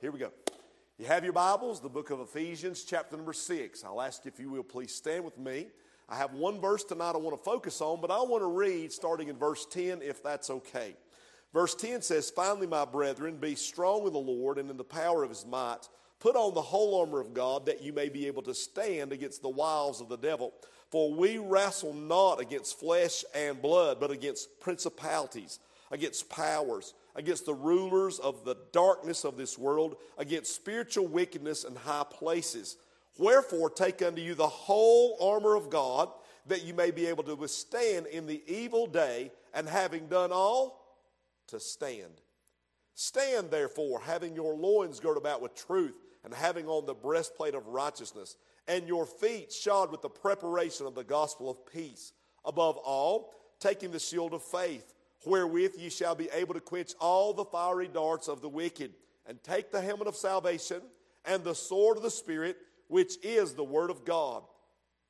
Here we go. You have your Bibles, the book of Ephesians, chapter number six. I'll ask if you will please stand with me. I have one verse tonight I want to focus on, but I want to read starting in verse 10 if that's okay. Verse 10 says, Finally, my brethren, be strong in the Lord and in the power of his might. Put on the whole armor of God that you may be able to stand against the wiles of the devil. For we wrestle not against flesh and blood, but against principalities, against powers, against the rulers of the darkness of this world, against spiritual wickedness in high places. Wherefore, take unto you the whole armor of God, that you may be able to withstand in the evil day, and having done all, to stand. Stand therefore, having your loins girt about with truth, and having on the breastplate of righteousness, and your feet shod with the preparation of the gospel of peace. Above all, taking the shield of faith, wherewith ye shall be able to quench all the fiery darts of the wicked, and take the helmet of salvation and the sword of the Spirit, which is the word of God,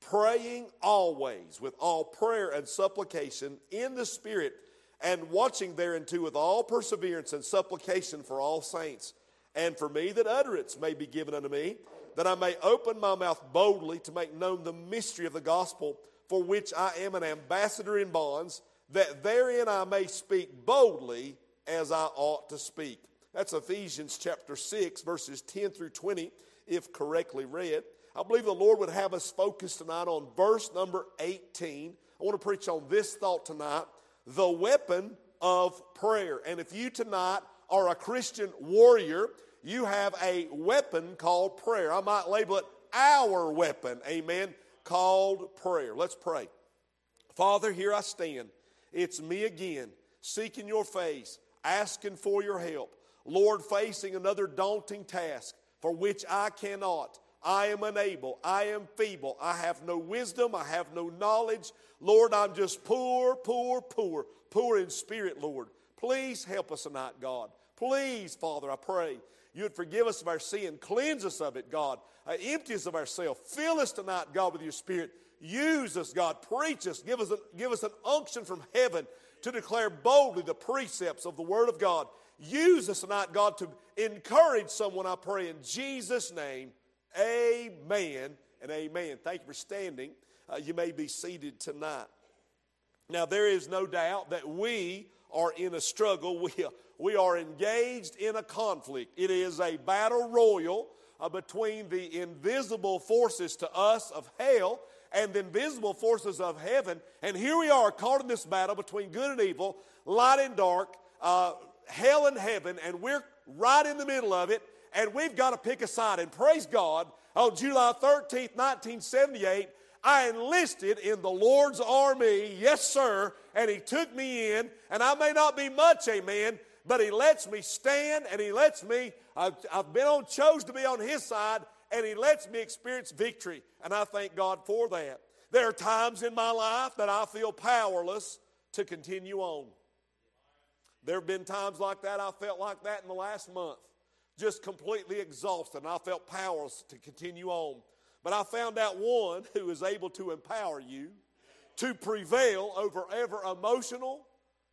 praying always with all prayer and supplication in the Spirit and watching thereunto with all perseverance and supplication for all saints, and for me that utterance may be given unto me, that I may open my mouth boldly to make known the mystery of the gospel, for which I am an ambassador in bonds, that therein I may speak boldly as I ought to speak. That's Ephesians chapter 6, verses 10 through 20, if correctly read. I believe the Lord would have us focus tonight on verse number 18. I want to preach on this thought tonight the weapon of prayer. And if you tonight are a Christian warrior, you have a weapon called prayer. I might label it our weapon, amen, called prayer. Let's pray. Father, here I stand. It's me again, seeking your face, asking for your help. Lord, facing another daunting task for which I cannot. I am unable. I am feeble. I have no wisdom. I have no knowledge. Lord, I'm just poor, poor, poor, poor in spirit, Lord. Please help us tonight, God. Please, Father, I pray you would forgive us of our sin, cleanse us of it, God. Uh, empty us of ourselves. Fill us tonight, God, with your spirit. Use us, God. Preach us. Give us, give us an unction from heaven to declare boldly the precepts of the Word of God. Use us tonight, God, to encourage someone, I pray, in Jesus' name. Amen and amen. Thank you for standing. Uh, you may be seated tonight. Now, there is no doubt that we are in a struggle. We, we are engaged in a conflict. It is a battle royal uh, between the invisible forces to us of hell and the invisible forces of heaven. And here we are caught in this battle between good and evil, light and dark, uh, hell and heaven, and we're right in the middle of it and we've got to pick a side. And praise God, on July 13th, 1978, I enlisted in the Lord's army, yes, sir, and He took me in. And I may not be much, amen, but He lets me stand and He lets me, I've, I've been on, chose to be on His side, and He lets me experience victory. And I thank God for that. There are times in my life that I feel powerless to continue on. There have been times like that, I felt like that in the last month just completely exhausted, and I felt powerless to continue on. But I found out one who is able to empower you to prevail over ever emotional,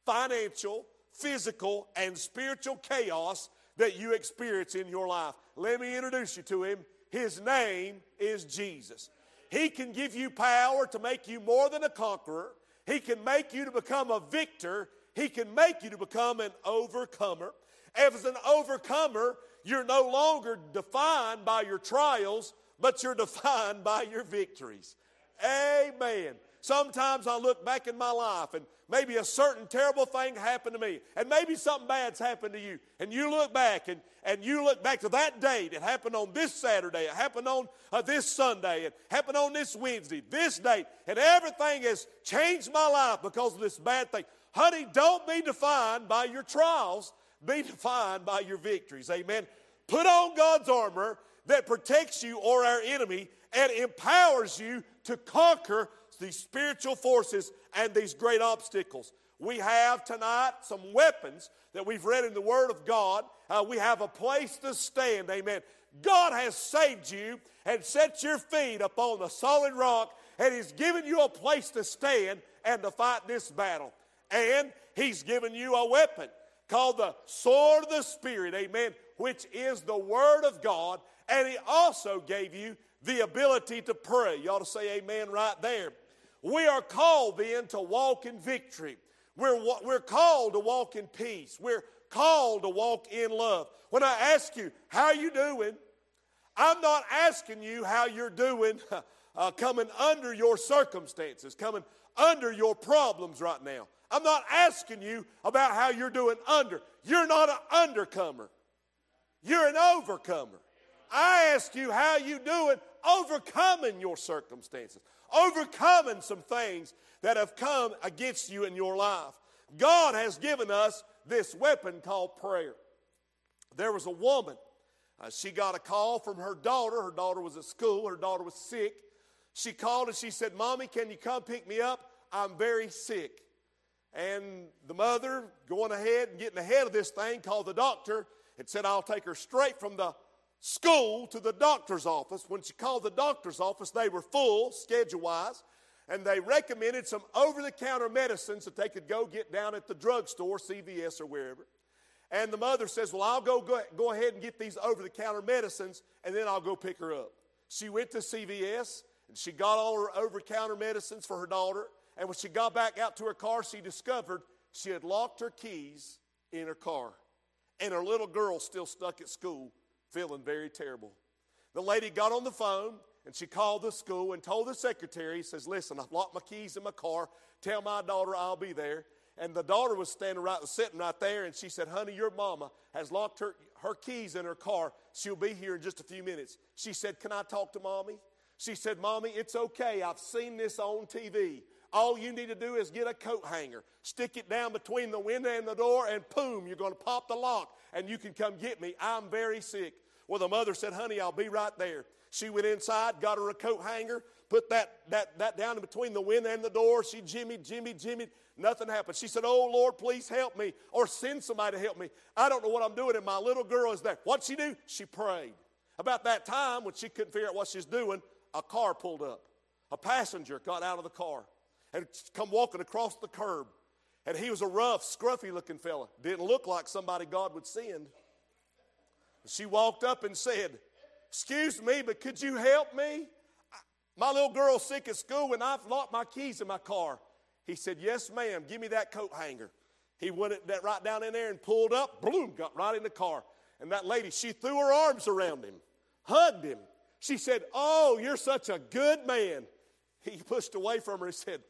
financial, physical, and spiritual chaos that you experience in your life. Let me introduce you to him. His name is Jesus. He can give you power to make you more than a conqueror. He can make you to become a victor. He can make you to become an overcomer. As an overcomer, you're no longer defined by your trials, but you're defined by your victories. Amen. Sometimes I look back in my life and maybe a certain terrible thing happened to me, and maybe something bad's happened to you, and you look back and, and you look back to that date. It happened on this Saturday, it happened on uh, this Sunday, it happened on this Wednesday, this date, and everything has changed my life because of this bad thing. Honey, don't be defined by your trials, be defined by your victories. Amen. Put on God's armor that protects you or our enemy and empowers you to conquer these spiritual forces and these great obstacles. We have tonight some weapons that we've read in the Word of God. Uh, we have a place to stand. Amen. God has saved you and set your feet upon the solid rock, and He's given you a place to stand and to fight this battle. And He's given you a weapon called the sword of the Spirit. Amen which is the Word of God, and He also gave you the ability to pray. You ought to say amen right there. We are called then to walk in victory. We're, we're called to walk in peace. We're called to walk in love. When I ask you, how are you doing? I'm not asking you how you're doing uh, coming under your circumstances, coming under your problems right now. I'm not asking you about how you're doing under. You're not an undercomer. You're an overcomer. I ask you how you doing overcoming your circumstances, overcoming some things that have come against you in your life. God has given us this weapon called prayer. There was a woman. Uh, she got a call from her daughter. Her daughter was at school. Her daughter was sick. She called and she said, Mommy, can you come pick me up? I'm very sick. And the mother, going ahead and getting ahead of this thing, called the doctor and said, I'll take her straight from the school to the doctor's office. When she called the doctor's office, they were full, schedule wise, and they recommended some over the counter medicines that they could go get down at the drugstore, CVS, or wherever. And the mother says, Well, I'll go, go, go ahead and get these over the counter medicines, and then I'll go pick her up. She went to CVS, and she got all her over counter medicines for her daughter. And when she got back out to her car, she discovered she had locked her keys in her car. And her little girl still stuck at school, feeling very terrible. The lady got on the phone and she called the school and told the secretary, says, Listen, I've locked my keys in my car. Tell my daughter I'll be there. And the daughter was standing right, sitting right there, and she said, Honey, your mama has locked her, her keys in her car. She'll be here in just a few minutes. She said, Can I talk to mommy? She said, Mommy, it's okay. I've seen this on TV. All you need to do is get a coat hanger, stick it down between the window and the door, and boom, you're going to pop the lock and you can come get me. I'm very sick. Well, the mother said, Honey, I'll be right there. She went inside, got her a coat hanger, put that, that, that down in between the window and the door. She jimmied, jimmied, jimmied. Nothing happened. She said, Oh, Lord, please help me or send somebody to help me. I don't know what I'm doing, and my little girl is there. What'd she do? She prayed. About that time, when she couldn't figure out what she's doing, a car pulled up. A passenger got out of the car and come walking across the curb. And he was a rough, scruffy looking fella. Didn't look like somebody God would send. She walked up and said, Excuse me, but could you help me? My little girl's sick at school and I've locked my keys in my car. He said, Yes, ma'am, give me that coat hanger. He went that right down in there and pulled up, boom, got right in the car. And that lady, she threw her arms around him, hugged him, she said, Oh, you're such a good man. He pushed away from her and said,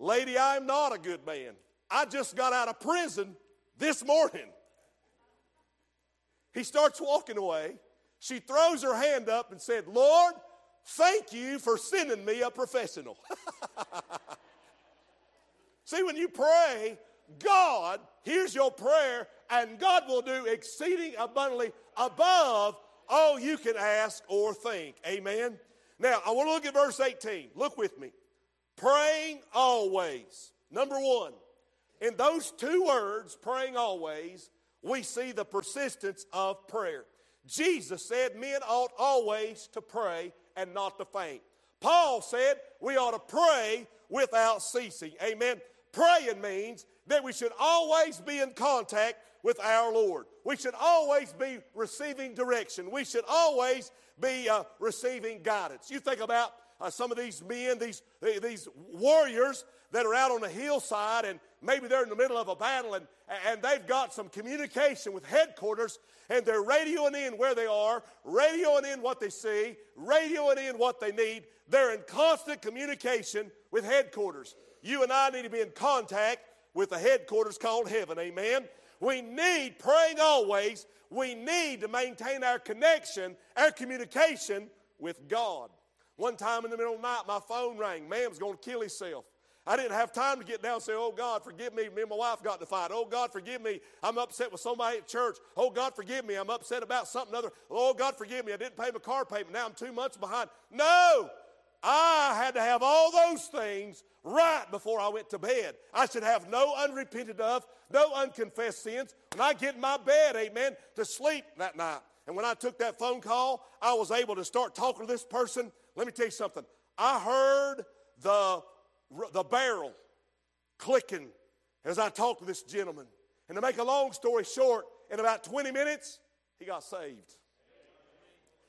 Lady, I'm not a good man. I just got out of prison this morning. He starts walking away. She throws her hand up and said, Lord, thank you for sending me a professional. See, when you pray, God hears your prayer, and God will do exceeding abundantly above all you can ask or think. Amen. Now, I want to look at verse 18. Look with me. Praying always. Number one, in those two words, praying always, we see the persistence of prayer. Jesus said men ought always to pray and not to faint. Paul said we ought to pray without ceasing. Amen. Praying means that we should always be in contact with our Lord. We should always be receiving direction. We should always be uh, receiving guidance. You think about uh, some of these men, these, these warriors that are out on the hillside, and maybe they're in the middle of a battle, and, and they've got some communication with headquarters, and they're radioing in where they are, radioing in what they see, radioing in what they need. They're in constant communication with headquarters. You and I need to be in contact with the headquarters called heaven. Amen. We need praying always. We need to maintain our connection, our communication with God. One time in the middle of the night, my phone rang. Man was going to kill himself. I didn't have time to get down and say, Oh God, forgive me. Me and my wife got in a fight. Oh God, forgive me. I'm upset with somebody at church. Oh God, forgive me. I'm upset about something other. Oh God, forgive me. I didn't pay my car payment. Now I'm two months behind. No! I had to have all those things right before I went to bed. I should have no unrepented of, no unconfessed sins. When I get in my bed, amen, to sleep that night. And when I took that phone call, I was able to start talking to this person. Let me tell you something. I heard the, the barrel clicking as I talked to this gentleman. And to make a long story short, in about 20 minutes, He got saved.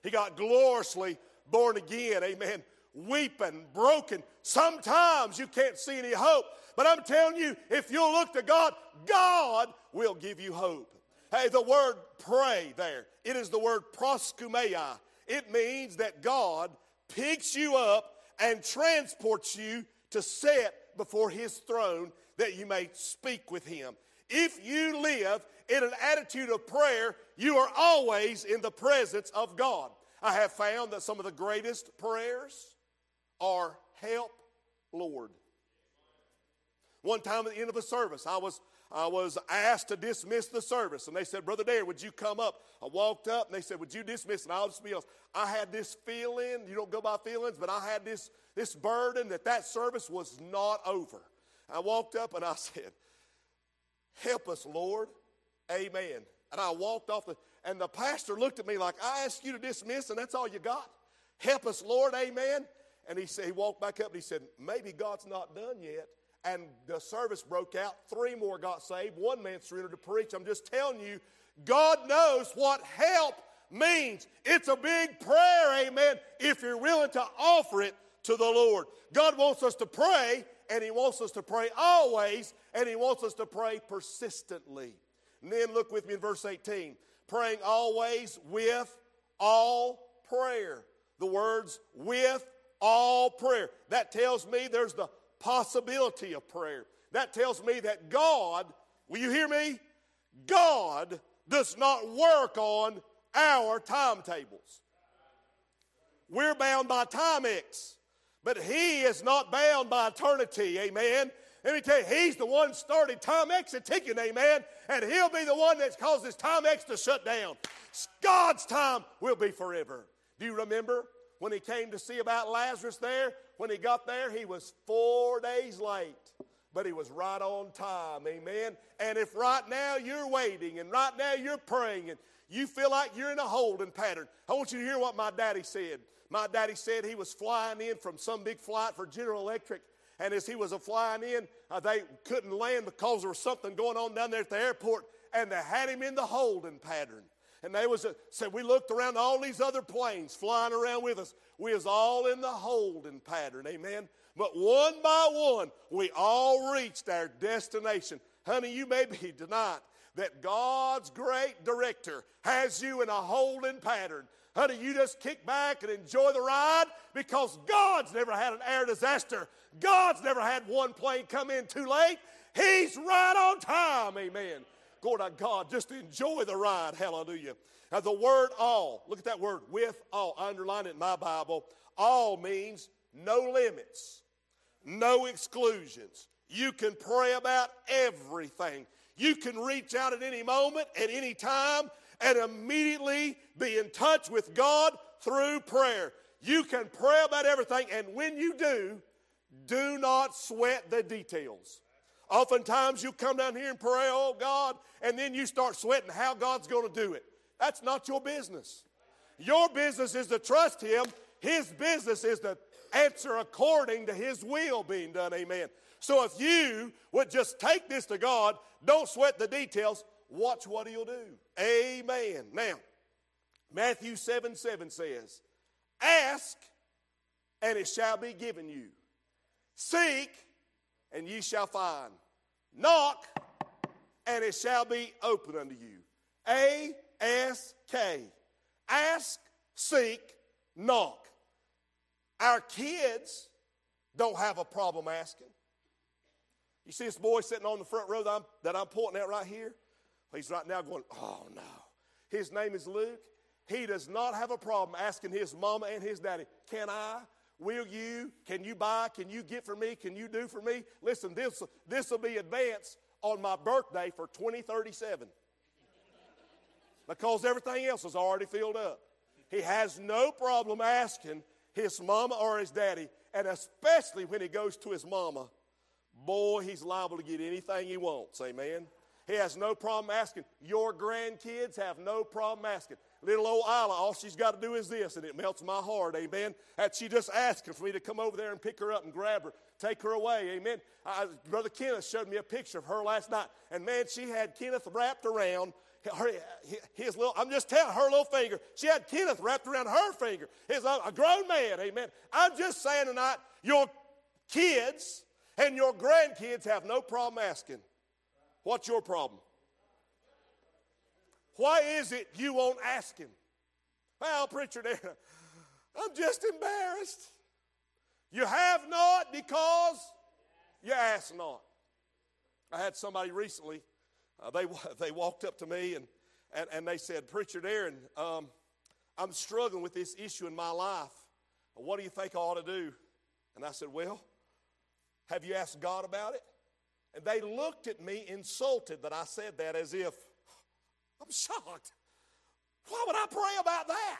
He got gloriously born again. Amen. Weeping, broken. Sometimes you can't see any hope. But I'm telling you, if you'll look to God, God will give you hope. Hey, the word pray there, it is the word proskumeia. It means that God picks you up and transports you to sit before his throne that you may speak with him. If you live in an attitude of prayer, you are always in the presence of God. I have found that some of the greatest prayers are help, Lord. One time at the end of a service, I was I was asked to dismiss the service. And they said, Brother Dare, would you come up? I walked up and they said, Would you dismiss? And I'll dismiss. I had this feeling, you don't go by feelings, but I had this, this burden that that service was not over. I walked up and I said, Help us, Lord. Amen. And I walked off the, and the pastor looked at me like, I asked you to dismiss, and that's all you got? Help us, Lord. Amen. And he said, he walked back up and he said, Maybe God's not done yet and the service broke out. Three more got saved. One man surrendered to preach. I'm just telling you, God knows what help means. It's a big prayer, amen, if you're willing to offer it to the Lord. God wants us to pray, and He wants us to pray always, and He wants us to pray persistently. And then look with me in verse 18 praying always with all prayer. The words with all prayer. That tells me there's the possibility of prayer. That tells me that God, will you hear me? God does not work on our timetables. We're bound by Timex, but He is not bound by eternity. Amen. Let me tell you, He's the one started Timex and ticking, amen. And He'll be the one that causes Timex to shut down. God's time will be forever. Do you remember when He came to see about Lazarus there? When he got there, he was four days late, but he was right on time. Amen. And if right now you're waiting and right now you're praying and you feel like you're in a holding pattern, I want you to hear what my daddy said. My daddy said he was flying in from some big flight for General Electric. And as he was flying in, uh, they couldn't land because there was something going on down there at the airport, and they had him in the holding pattern. And they was a, said we looked around all these other planes flying around with us. We was all in the holding pattern, amen. But one by one, we all reached our destination. Honey, you may be tonight that God's great director has you in a holding pattern. Honey, you just kick back and enjoy the ride because God's never had an air disaster. God's never had one plane come in too late. He's right on time, amen. Glory to God. Just enjoy the ride. Hallelujah. Now, the word all, look at that word, with all. I underline it in my Bible. All means no limits, no exclusions. You can pray about everything. You can reach out at any moment, at any time, and immediately be in touch with God through prayer. You can pray about everything, and when you do, do not sweat the details. Oftentimes you come down here and pray, oh God, and then you start sweating how God's going to do it. That's not your business. Your business is to trust Him, His business is to answer according to His will being done. Amen. So if you would just take this to God, don't sweat the details, watch what He'll do. Amen. Now, Matthew 7 7 says, Ask, and it shall be given you. Seek, and ye shall find. Knock, and it shall be open unto you. A S K. Ask, seek, knock. Our kids don't have a problem asking. You see this boy sitting on the front row that I'm, that I'm pointing at right here? He's right now going, oh no. His name is Luke. He does not have a problem asking his mama and his daddy, can I? Will you? Can you buy? Can you get for me? Can you do for me? Listen, this this will be advanced on my birthday for 2037 because everything else is already filled up. He has no problem asking his mama or his daddy, and especially when he goes to his mama, boy, he's liable to get anything he wants. Amen. He has no problem asking. Your grandkids have no problem asking. Little old Isla, all she's got to do is this, and it melts my heart, amen. That she just asking for me to come over there and pick her up and grab her, take her away, amen. I, Brother Kenneth showed me a picture of her last night, and man, she had Kenneth wrapped around her, his little, I'm just telling her little finger. She had Kenneth wrapped around her finger. He's a grown man, amen. I'm just saying tonight, your kids and your grandkids have no problem asking, What's your problem? Why is it you won't ask him? Well, preacher, I'm just embarrassed. You have not because you ask not. I had somebody recently, uh, they, they walked up to me and, and, and they said, Preacher Darren, um, I'm struggling with this issue in my life. What do you think I ought to do? And I said, Well, have you asked God about it? And they looked at me insulted that I said that as if, I'm shocked. Why would I pray about that?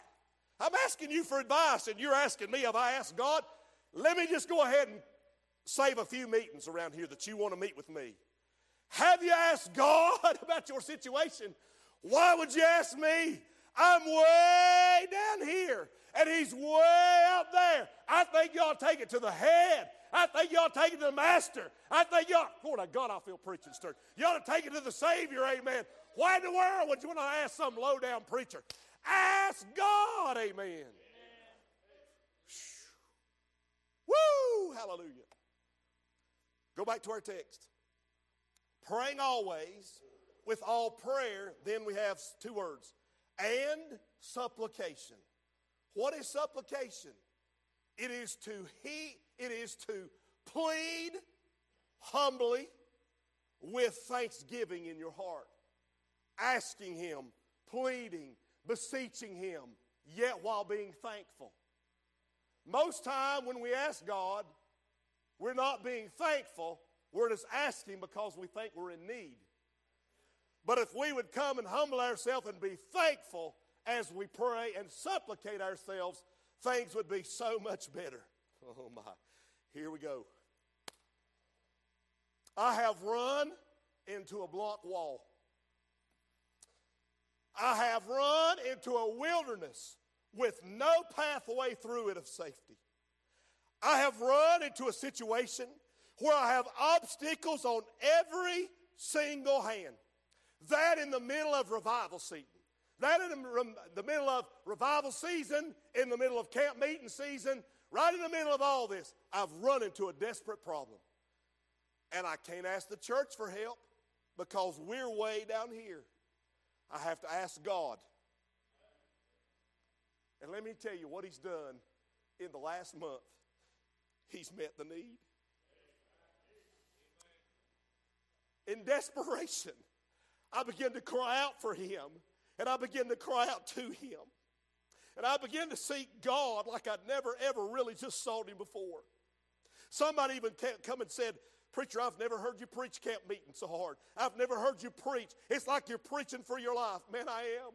I'm asking you for advice, and you're asking me if I asked God. Let me just go ahead and save a few meetings around here that you want to meet with me. Have you asked God about your situation? Why would you ask me? I'm way down here, and He's way out there. I think y'all take it to the head. I think y'all take it to the master. I think y'all, Lord, God, I feel preaching stirred. Ought to take it to the Savior, amen. Why in the world would you want to ask some low down preacher? Ask God, amen. amen. Woo! Hallelujah. Go back to our text. Praying always with all prayer, then we have two words and supplication. What is supplication? It is to he it is to plead humbly with thanksgiving in your heart, asking him, pleading, beseeching him, yet while being thankful. Most time when we ask God, we're not being thankful, we're just asking because we think we're in need. But if we would come and humble ourselves and be thankful as we pray and supplicate ourselves, things would be so much better. Oh my. Here we go. I have run into a block wall. I have run into a wilderness with no pathway through it of safety. I have run into a situation where I have obstacles on every single hand. That in the middle of revival season. That in the middle of revival season, in the middle of camp meeting season, right in the middle of all this, I've run into a desperate problem. And I can't ask the church for help because we're way down here. I have to ask God. And let me tell you what He's done in the last month. He's met the need. In desperation, I began to cry out for Him, and I began to cry out to Him. And I began to seek God like I'd never, ever really just sought Him before. Somebody even come and said, Preacher, I've never heard you preach camp meeting so hard. I've never heard you preach. It's like you're preaching for your life. Man, I am.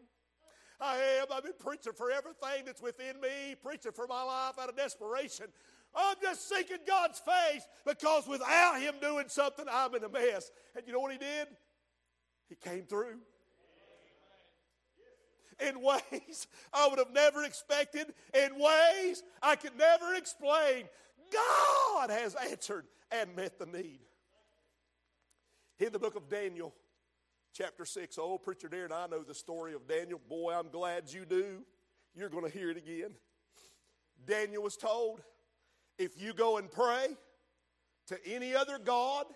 I am. I've been preaching for everything that's within me, preaching for my life out of desperation. I'm just seeking God's face because without Him doing something, I'm in a mess. And you know what He did? He came through in ways I would have never expected, in ways I could never explain. God has answered and met the need. In the book of Daniel, chapter 6, oh, Preacher Darren, I know the story of Daniel. Boy, I'm glad you do. You're going to hear it again. Daniel was told, if you go and pray to any other God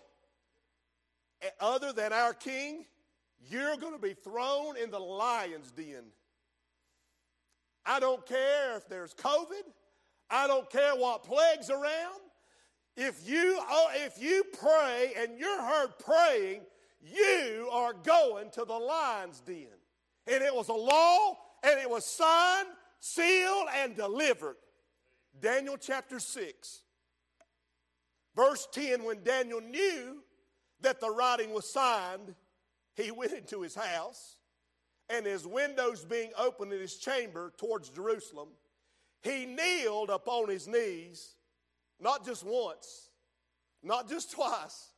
eh, other than our king, you're going to be thrown in the lion's den. I don't care if there's COVID. I don't care what plagues around. If you, oh, if you pray and you're heard praying, you are going to the lion's den. And it was a law, and it was signed, sealed, and delivered. Daniel chapter 6, verse 10 when Daniel knew that the writing was signed, he went into his house, and his windows being open in his chamber towards Jerusalem, he kneeled upon his knees, not just once, not just twice,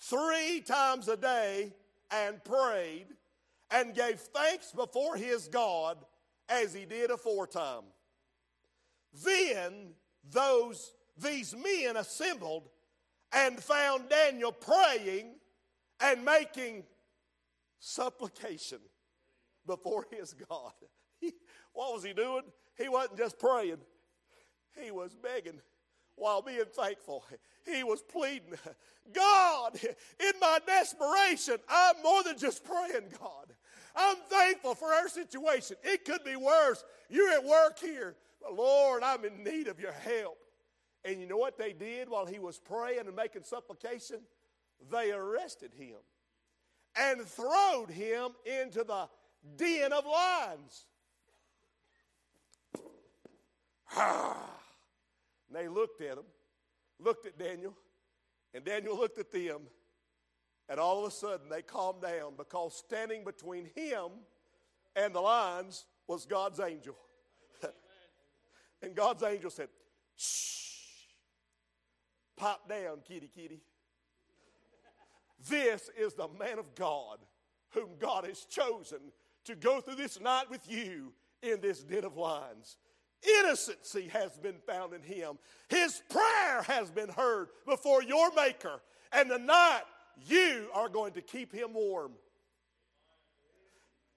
three times a day, and prayed and gave thanks before his God as he did aforetime. Then those these men assembled and found Daniel praying and making supplication. before his God. He, what was he doing? He wasn't just praying, he was begging while being thankful. He was pleading, God, in my desperation, I'm more than just praying, God. I'm thankful for our situation. It could be worse. You're at work here. But Lord, I'm in need of your help. And you know what they did while he was praying and making supplication? They arrested him and throwed him into the den of lions. Ah. And they looked at him, looked at Daniel, and Daniel looked at them, and all of a sudden they calmed down because standing between him and the lions was God's angel. and God's angel said, Shh, pop down, kitty, kitty. This is the man of God whom God has chosen to go through this night with you in this den of lions. Innocency has been found in him. His prayer has been heard before your Maker. And tonight, you are going to keep him warm.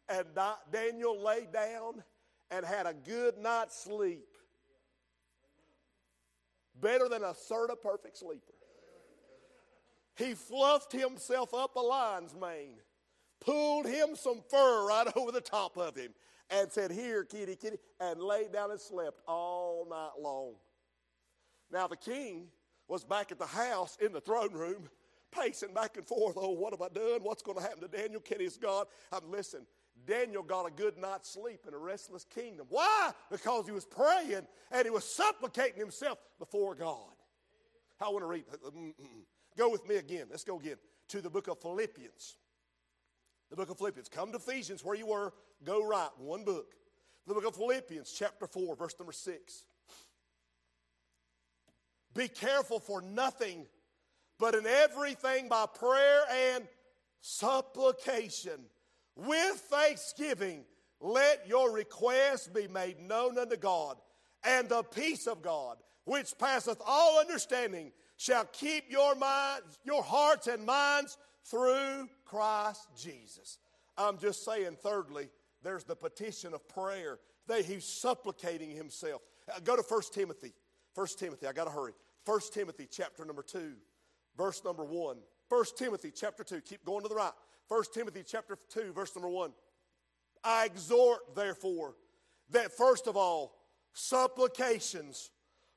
And Daniel lay down and had a good night's sleep. Better than a Serta perfect sleeper. He fluffed himself up a lion's mane, pulled him some fur right over the top of him, and said, Here, kitty, kitty, and laid down and slept all night long. Now, the king was back at the house in the throne room, pacing back and forth. Oh, what have I done? What's going to happen to Daniel? His God? I'm listen. Daniel got a good night's sleep in a restless kingdom. Why? Because he was praying and he was supplicating himself before God. I want to read. Uh, mm, mm, mm. Go with me again. Let's go again to the book of Philippians. The book of Philippians. Come to Ephesians where you were. Go right. One book. The book of Philippians, chapter 4, verse number 6. Be careful for nothing, but in everything by prayer and supplication. With thanksgiving, let your requests be made known unto God, and the peace of God, which passeth all understanding, shall keep your minds, your hearts and minds through Christ Jesus. I'm just saying, thirdly, there's the petition of prayer. That he's supplicating himself. Uh, go to 1 Timothy. 1 Timothy, I got to hurry. 1 Timothy chapter number 2, verse number 1. 1 Timothy chapter 2, keep going to the right. 1 Timothy chapter 2, verse number 1. I exhort, therefore, that first of all, supplications,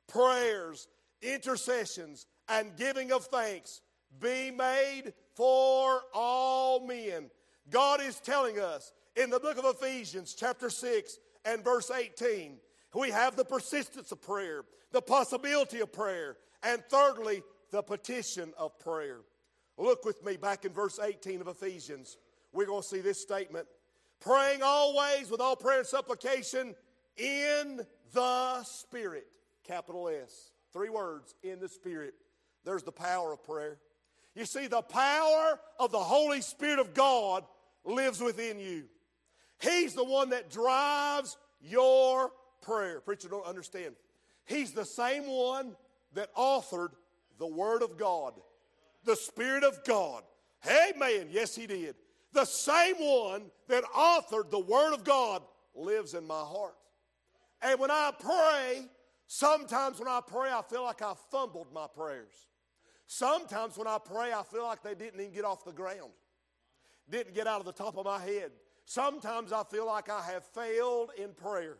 prayers, intercessions, and giving of thanks be made for all men. God is telling us in the book of Ephesians, chapter 6 and verse 18, we have the persistence of prayer, the possibility of prayer, and thirdly, the petition of prayer. Look with me back in verse 18 of Ephesians. We're going to see this statement praying always with all prayer and supplication in the Spirit. Capital S. Three words in the Spirit. There's the power of prayer. You see, the power of the Holy Spirit of God lives within you. He's the one that drives your prayer. Preacher, don't understand. He's the same one that authored the Word of God, the Spirit of God. Amen. Yes, He did. The same one that authored the Word of God lives in my heart. And when I pray, sometimes when I pray, I feel like I fumbled my prayers. Sometimes when I pray, I feel like they didn't even get off the ground, didn't get out of the top of my head. Sometimes I feel like I have failed in prayer.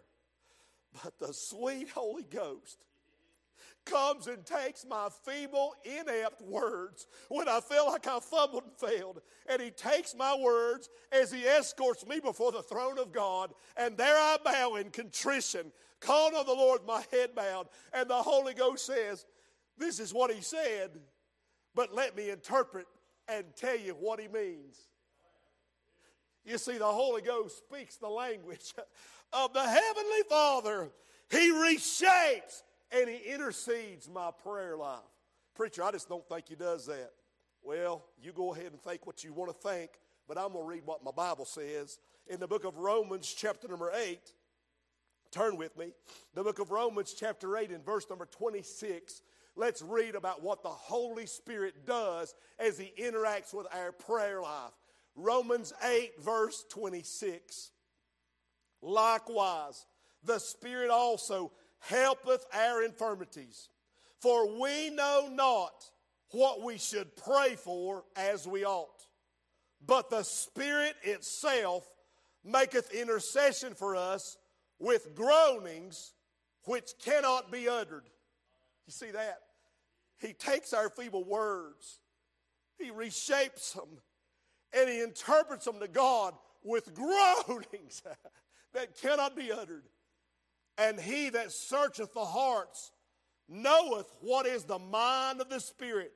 But the sweet Holy Ghost comes and takes my feeble, inept words when I feel like I fumbled and failed. And He takes my words as He escorts me before the throne of God. And there I bow in contrition, calling on the Lord, my head bowed. And the Holy Ghost says, This is what He said, but let me interpret and tell you what He means. You see, the Holy Ghost speaks the language of the Heavenly Father. He reshapes and He intercedes my prayer life. Preacher, I just don't think He does that. Well, you go ahead and think what you want to think, but I'm going to read what my Bible says. In the book of Romans, chapter number 8, turn with me. The book of Romans, chapter 8, and verse number 26. Let's read about what the Holy Spirit does as He interacts with our prayer life. Romans 8, verse 26. likewise, the Spirit also helpeth our infirmities. For we know not what we should pray for as we ought. But the Spirit itself maketh intercession for us with groanings which cannot be uttered. You see that? He takes our feeble words, He reshapes them, and He interprets them to God with groanings that cannot be uttered. And He that searcheth the hearts knoweth what is the mind of the Spirit,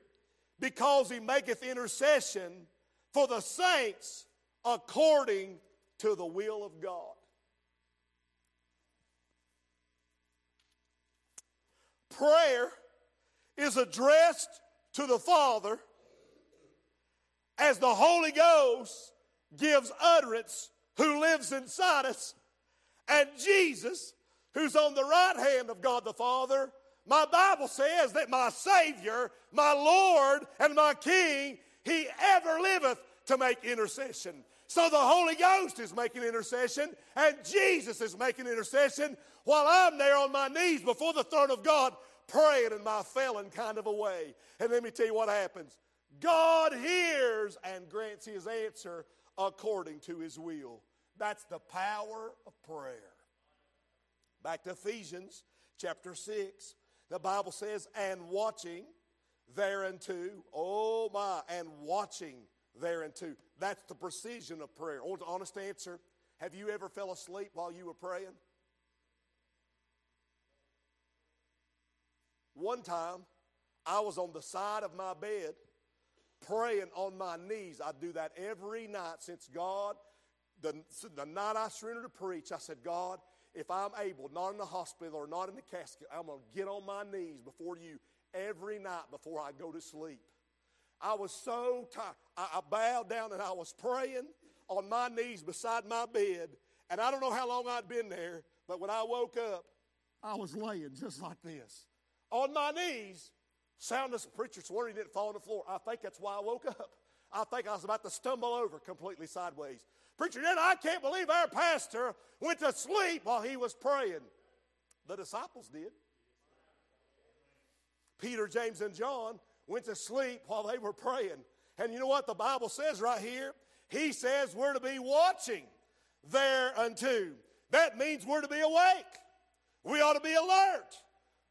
because He maketh intercession for the saints according to the will of God. Prayer is addressed to the Father as the Holy Ghost gives utterance who lives inside us, and Jesus, who's on the right hand of God the Father. My Bible says that my Savior, my Lord, and my King, He ever liveth to make intercession. So the Holy Ghost is making intercession, and Jesus is making intercession while I'm there on my knees before the throne of God praying in my failing kind of a way. And let me tell you what happens God hears and grants his answer according to his will. That's the power of prayer. Back to Ephesians chapter 6. The Bible says, and watching thereunto, oh my, and watching thereunto. That's the precision of prayer. Honest answer. Have you ever fell asleep while you were praying? One time, I was on the side of my bed praying on my knees. I do that every night since God, the, the night I surrendered to preach, I said, God, if I'm able, not in the hospital or not in the casket, I'm going to get on my knees before you every night before I go to sleep. I was so tired. I, I bowed down and I was praying on my knees beside my bed. And I don't know how long I'd been there, but when I woke up, I was laying just like this on my knees. Sound as a preacher swearing he didn't fall on the floor. I think that's why I woke up. I think I was about to stumble over completely sideways. Preacher, then I can't believe our pastor went to sleep while he was praying. The disciples did. Peter, James, and John went to sleep while they were praying. And you know what the Bible says right here? He says we're to be watching thereunto. That means we're to be awake. We ought to be alert.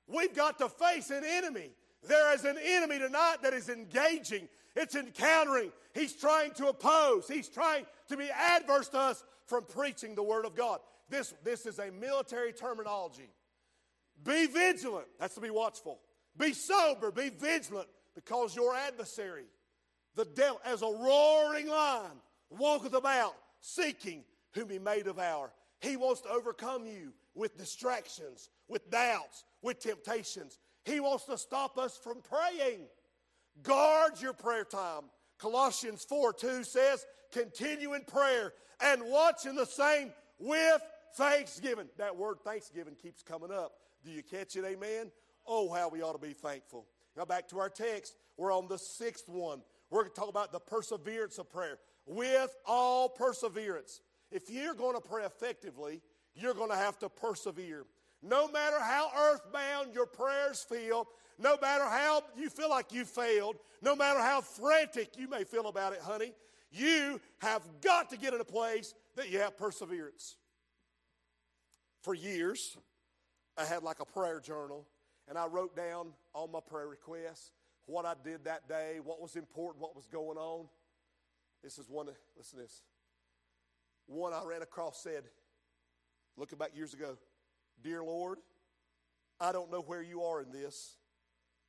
We've got to face an enemy. There is an enemy tonight that is engaging, it's encountering. He's trying to oppose, he's trying to be adverse to us from preaching the Word of God. This, this is a military terminology. Be vigilant, that's to be watchful. Be sober, be vigilant, because your adversary, the devil, as a roaring lion, walketh about, seeking whom he may devour. He wants to overcome you with distractions, with doubts, with temptations. He wants to stop us from praying. Guard your prayer time. Colossians 4 2 says, continue in prayer and watch in the same with thanksgiving. That word thanksgiving keeps coming up. Do you catch it? Amen. Oh, how we ought to be thankful. Now, back to our text. We're on the sixth one. We're going to talk about the perseverance of prayer. With all perseverance. If you're going to pray effectively, you're going to have to persevere. No matter how earthbound your prayers feel, no matter how you feel like you failed, no matter how frantic you may feel about it, honey, you have got to get in a place that you have perseverance. For years, I had like a prayer journal, and I wrote down all my prayer requests, what I did that day, what was important, what was going on. This is one, listen to this. One I ran across said, looking back years ago, Dear Lord, I don't know where you are in this.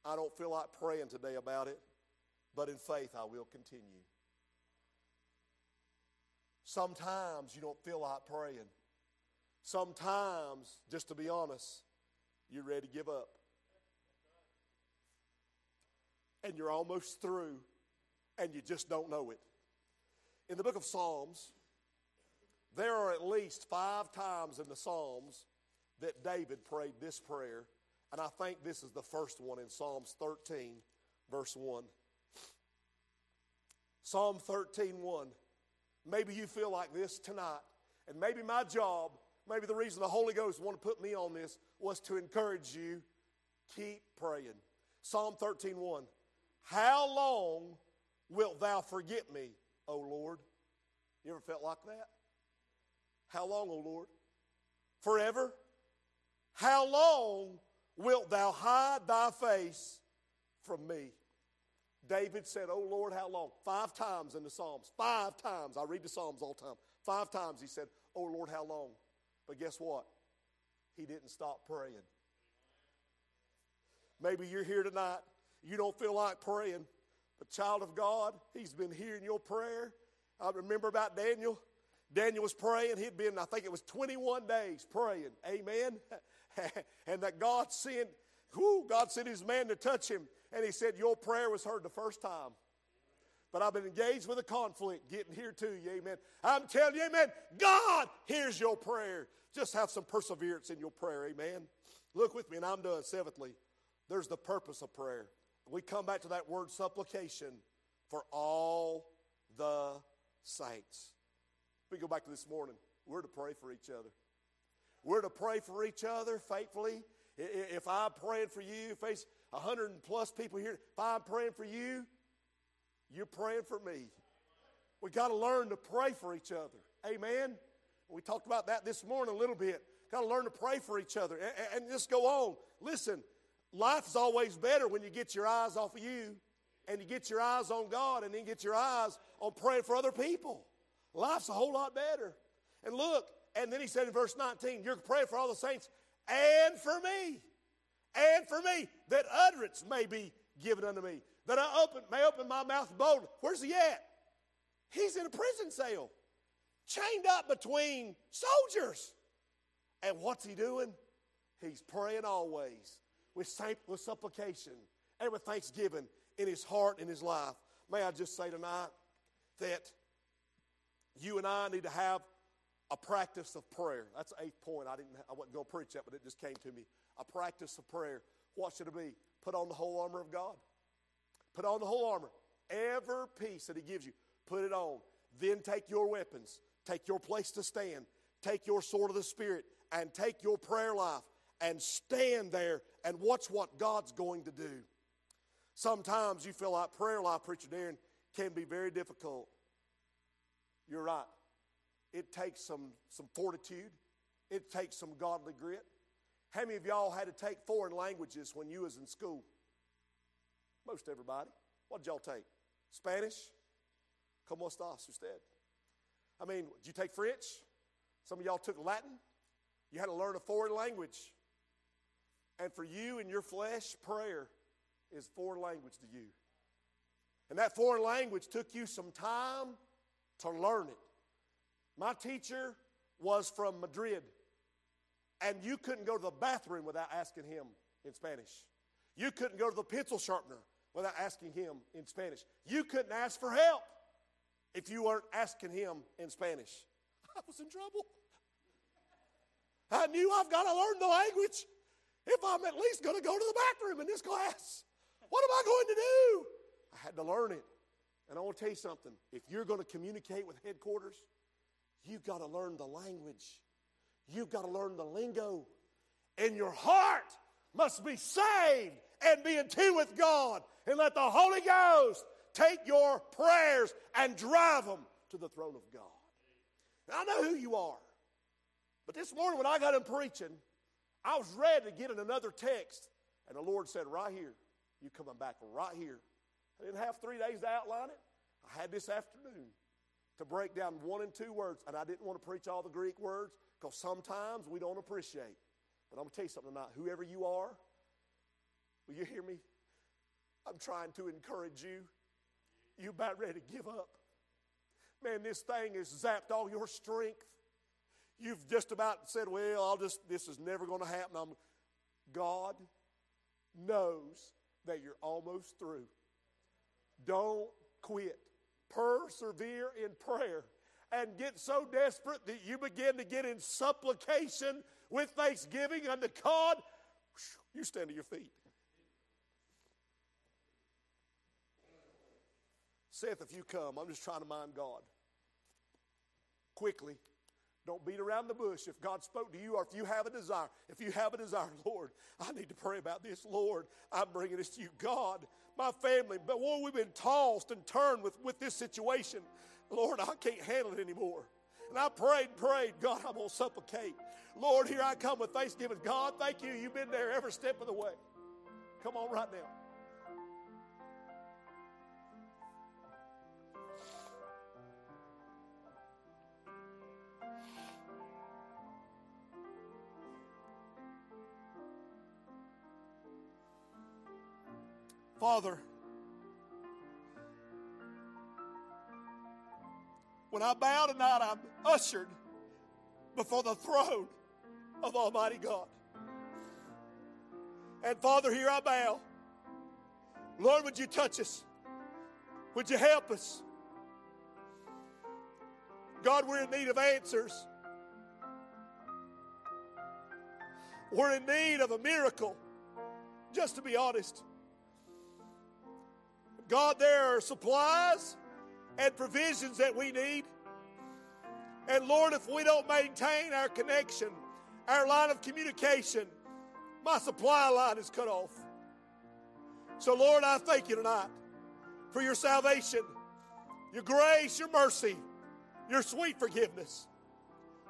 I don't feel like praying today about it, but in faith I will continue. Sometimes you don't feel like praying. Sometimes, just to be honest, you're ready to give up. And you're almost through, and you just don't know it. In the book of Psalms, there are at least five times in the Psalms that David prayed this prayer, and I think this is the first one in Psalms 13, verse 1. Psalm 13, 1. Maybe you feel like this tonight, and maybe my job maybe the reason the Holy Ghost wanted to put me on this was to encourage you keep praying. Psalm 13:1. How long wilt thou forget me, O Lord? You ever felt like that? How long, O Lord? Forever? How long wilt thou hide thy face from me? David said, Oh Lord, how long? Five times in the Psalms. Five times. I read the Psalms all the time. Five times he said, Oh Lord, how long? But guess what? He didn't stop praying. Maybe you're here tonight, you don't feel like praying, but child of God, He's been hearing your prayer. I remember about Daniel. Daniel was praying. He'd been, I think it was 21 days praying. Amen. and that God sent, whoo, God sent his man to touch him. And he said, Your prayer was heard the first time. But I've been engaged with a conflict getting here to you, amen. I'm telling you, amen, God hears your prayer. Just have some perseverance in your prayer, amen. Look with me, and I'm done. Seventhly, there's the purpose of prayer. We come back to that word supplication for all the saints. We go back to this morning. We're to pray for each other. We're to pray for each other faithfully. If I'm praying for you, face a hundred plus people here, if I'm praying for you, you're praying for me. We got to learn to pray for each other. Amen. We talked about that this morning a little bit. Got to learn to pray for each other and, and just go on. Listen, life is always better when you get your eyes off of you and you get your eyes on God and then get your eyes on praying for other people. Life's a whole lot better. And look, and then he said in verse 19, You're praying for all the saints and for me, and for me, that utterance may be given unto me, that I open, may open my mouth boldly. Where's he at? He's in a prison cell, chained up between soldiers. And what's he doing? He's praying always with, with supplication and with thanksgiving in his heart and his life. May I just say tonight that you and I need to have a practice of prayer. That's the eighth point. I didn't I wasn't going to preach that, but it just came to me. A practice of prayer. What should it be? Put on the whole armor of God. Put on the whole armor. Every piece that he gives you, put it on. Then take your weapons, take your place to stand, take your sword of the Spirit, and take your prayer life and stand there and watch what God's going to do. Sometimes you feel like prayer life, Preacher Darren, can be very difficult. You're right. It takes some, some fortitude. It takes some godly grit. How many of y'all had to take foreign languages when you was in school? Most everybody. What did y'all take? Spanish? Como estas usted? I mean, did you take French? Some of y'all took Latin. You had to learn a foreign language. And for you and your flesh, prayer is foreign language to you. And that foreign language took you some time to learn it. My teacher was from Madrid, and you couldn't go to the bathroom without asking him in Spanish. You couldn't go to the pencil sharpener without asking him in Spanish. You couldn't ask for help if you weren't asking him in Spanish. I was in trouble. I knew I've got to learn the language if I'm at least going to go to the bathroom in this class. What am I going to do? I had to learn it. And I want to tell you something. If you're going to communicate with headquarters, you've got to learn the language. You've got to learn the lingo. And your heart must be saved and be in tune with God. And let the Holy Ghost take your prayers and drive them to the throne of God. Now, I know who you are. But this morning when I got in preaching, I was ready to get in another text. And the Lord said, right here, you coming back right here. I didn't have three days to outline it. I had this afternoon to break down one and two words. And I didn't want to preach all the Greek words because sometimes we don't appreciate. But I'm going to tell you something tonight. Whoever you are, will you hear me? I'm trying to encourage you. You about ready to give up. Man, this thing has zapped all your strength. You've just about said, well, I'll just, this is never going to happen. I'm, God knows that you're almost through. Don't quit. Persevere in prayer and get so desperate that you begin to get in supplication with thanksgiving unto God. You stand to your feet. Seth, if you come, I'm just trying to mind God. Quickly, Don't beat around the bush. If God spoke to you or if you have a desire, if you have a desire, Lord, I need to pray about this. Lord, I'm bringing this to you. God, my family, but Lord, we've been tossed and turned with, with this situation. Lord, I can't handle it anymore. And I prayed prayed, God, I'm going to supplicate. Lord, here I come with thanksgiving. God, thank you. You've been there every step of the way. Come on right now. Father, when I bow tonight, I'm ushered before the throne of Almighty God. And Father, here I bow. Lord, would you touch us? Would you help us? God, we're in need of answers. We're in need of a miracle, just to be honest. God, there are supplies and provisions that we need. And Lord, if we don't maintain our connection, our line of communication, my supply line is cut off. So, Lord, I thank you tonight for your salvation, your grace, your mercy, your sweet forgiveness.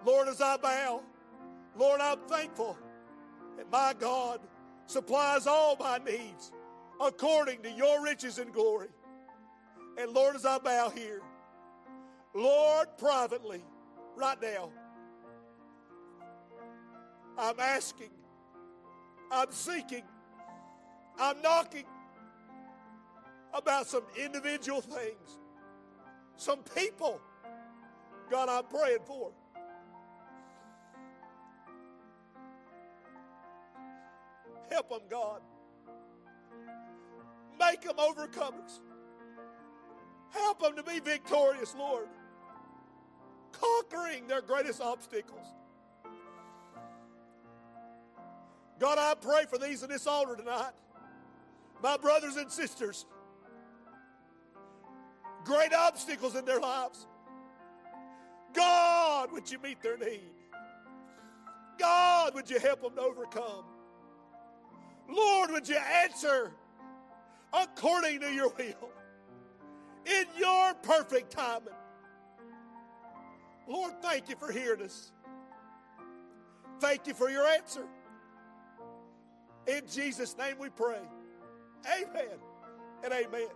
Lord, as I bow, Lord, I'm thankful that my God supplies all my needs according to your riches and glory. And Lord, as I bow here, Lord, privately, right now, I'm asking, I'm seeking, I'm knocking about some individual things, some people, God, I'm praying for. Help them, God. Make them overcomers. Help them to be victorious, Lord, conquering their greatest obstacles. God, I pray for these in this altar tonight, my brothers and sisters. Great obstacles in their lives. God, would you meet their need? God, would you help them to overcome? Lord, would you answer according to your will? in your perfect timing. Lord, thank you for hearing us. Thank you for your answer. In Jesus' name we pray. Amen and amen.